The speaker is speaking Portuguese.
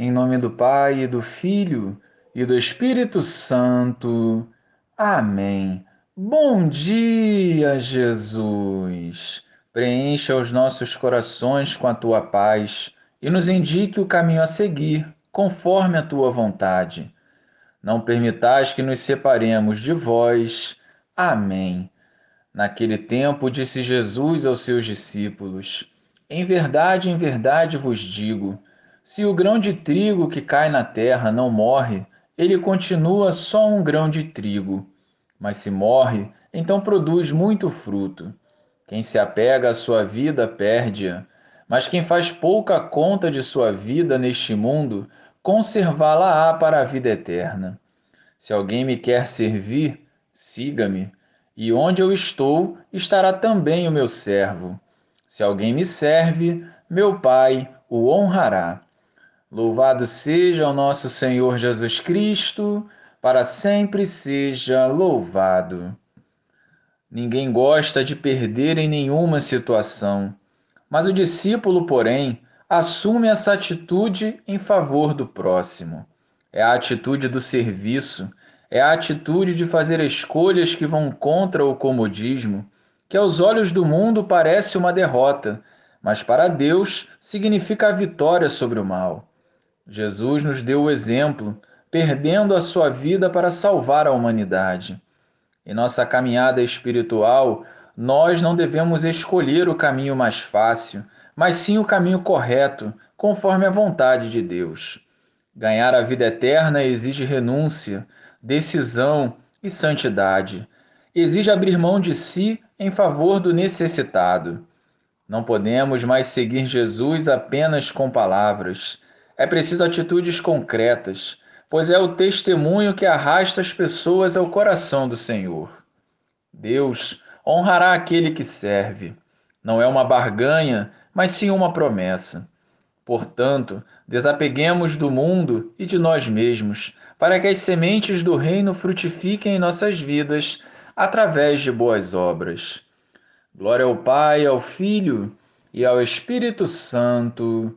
Em nome do Pai, e do Filho e do Espírito Santo. Amém. Bom dia, Jesus. Preencha os nossos corações com a tua paz e nos indique o caminho a seguir, conforme a tua vontade. Não permitais que nos separemos de vós. Amém. Naquele tempo, disse Jesus aos seus discípulos: Em verdade, em verdade vos digo se o grão de trigo que cai na terra não morre, ele continua só um grão de trigo. Mas se morre, então produz muito fruto. Quem se apega à sua vida perde-a, mas quem faz pouca conta de sua vida neste mundo, conservá-la-á para a vida eterna. Se alguém me quer servir, siga-me, e onde eu estou, estará também o meu servo. Se alguém me serve, meu Pai o honrará. Louvado seja o nosso Senhor Jesus Cristo, para sempre seja louvado. Ninguém gosta de perder em nenhuma situação, mas o discípulo, porém, assume essa atitude em favor do próximo. É a atitude do serviço, é a atitude de fazer escolhas que vão contra o comodismo, que aos olhos do mundo parece uma derrota, mas para Deus significa a vitória sobre o mal. Jesus nos deu o exemplo, perdendo a sua vida para salvar a humanidade. Em nossa caminhada espiritual, nós não devemos escolher o caminho mais fácil, mas sim o caminho correto, conforme a vontade de Deus. Ganhar a vida eterna exige renúncia, decisão e santidade. Exige abrir mão de si em favor do necessitado. Não podemos mais seguir Jesus apenas com palavras é preciso atitudes concretas, pois é o testemunho que arrasta as pessoas ao coração do Senhor. Deus honrará aquele que serve. Não é uma barganha, mas sim uma promessa. Portanto, desapeguemos do mundo e de nós mesmos, para que as sementes do reino frutifiquem em nossas vidas através de boas obras. Glória ao Pai, ao Filho e ao Espírito Santo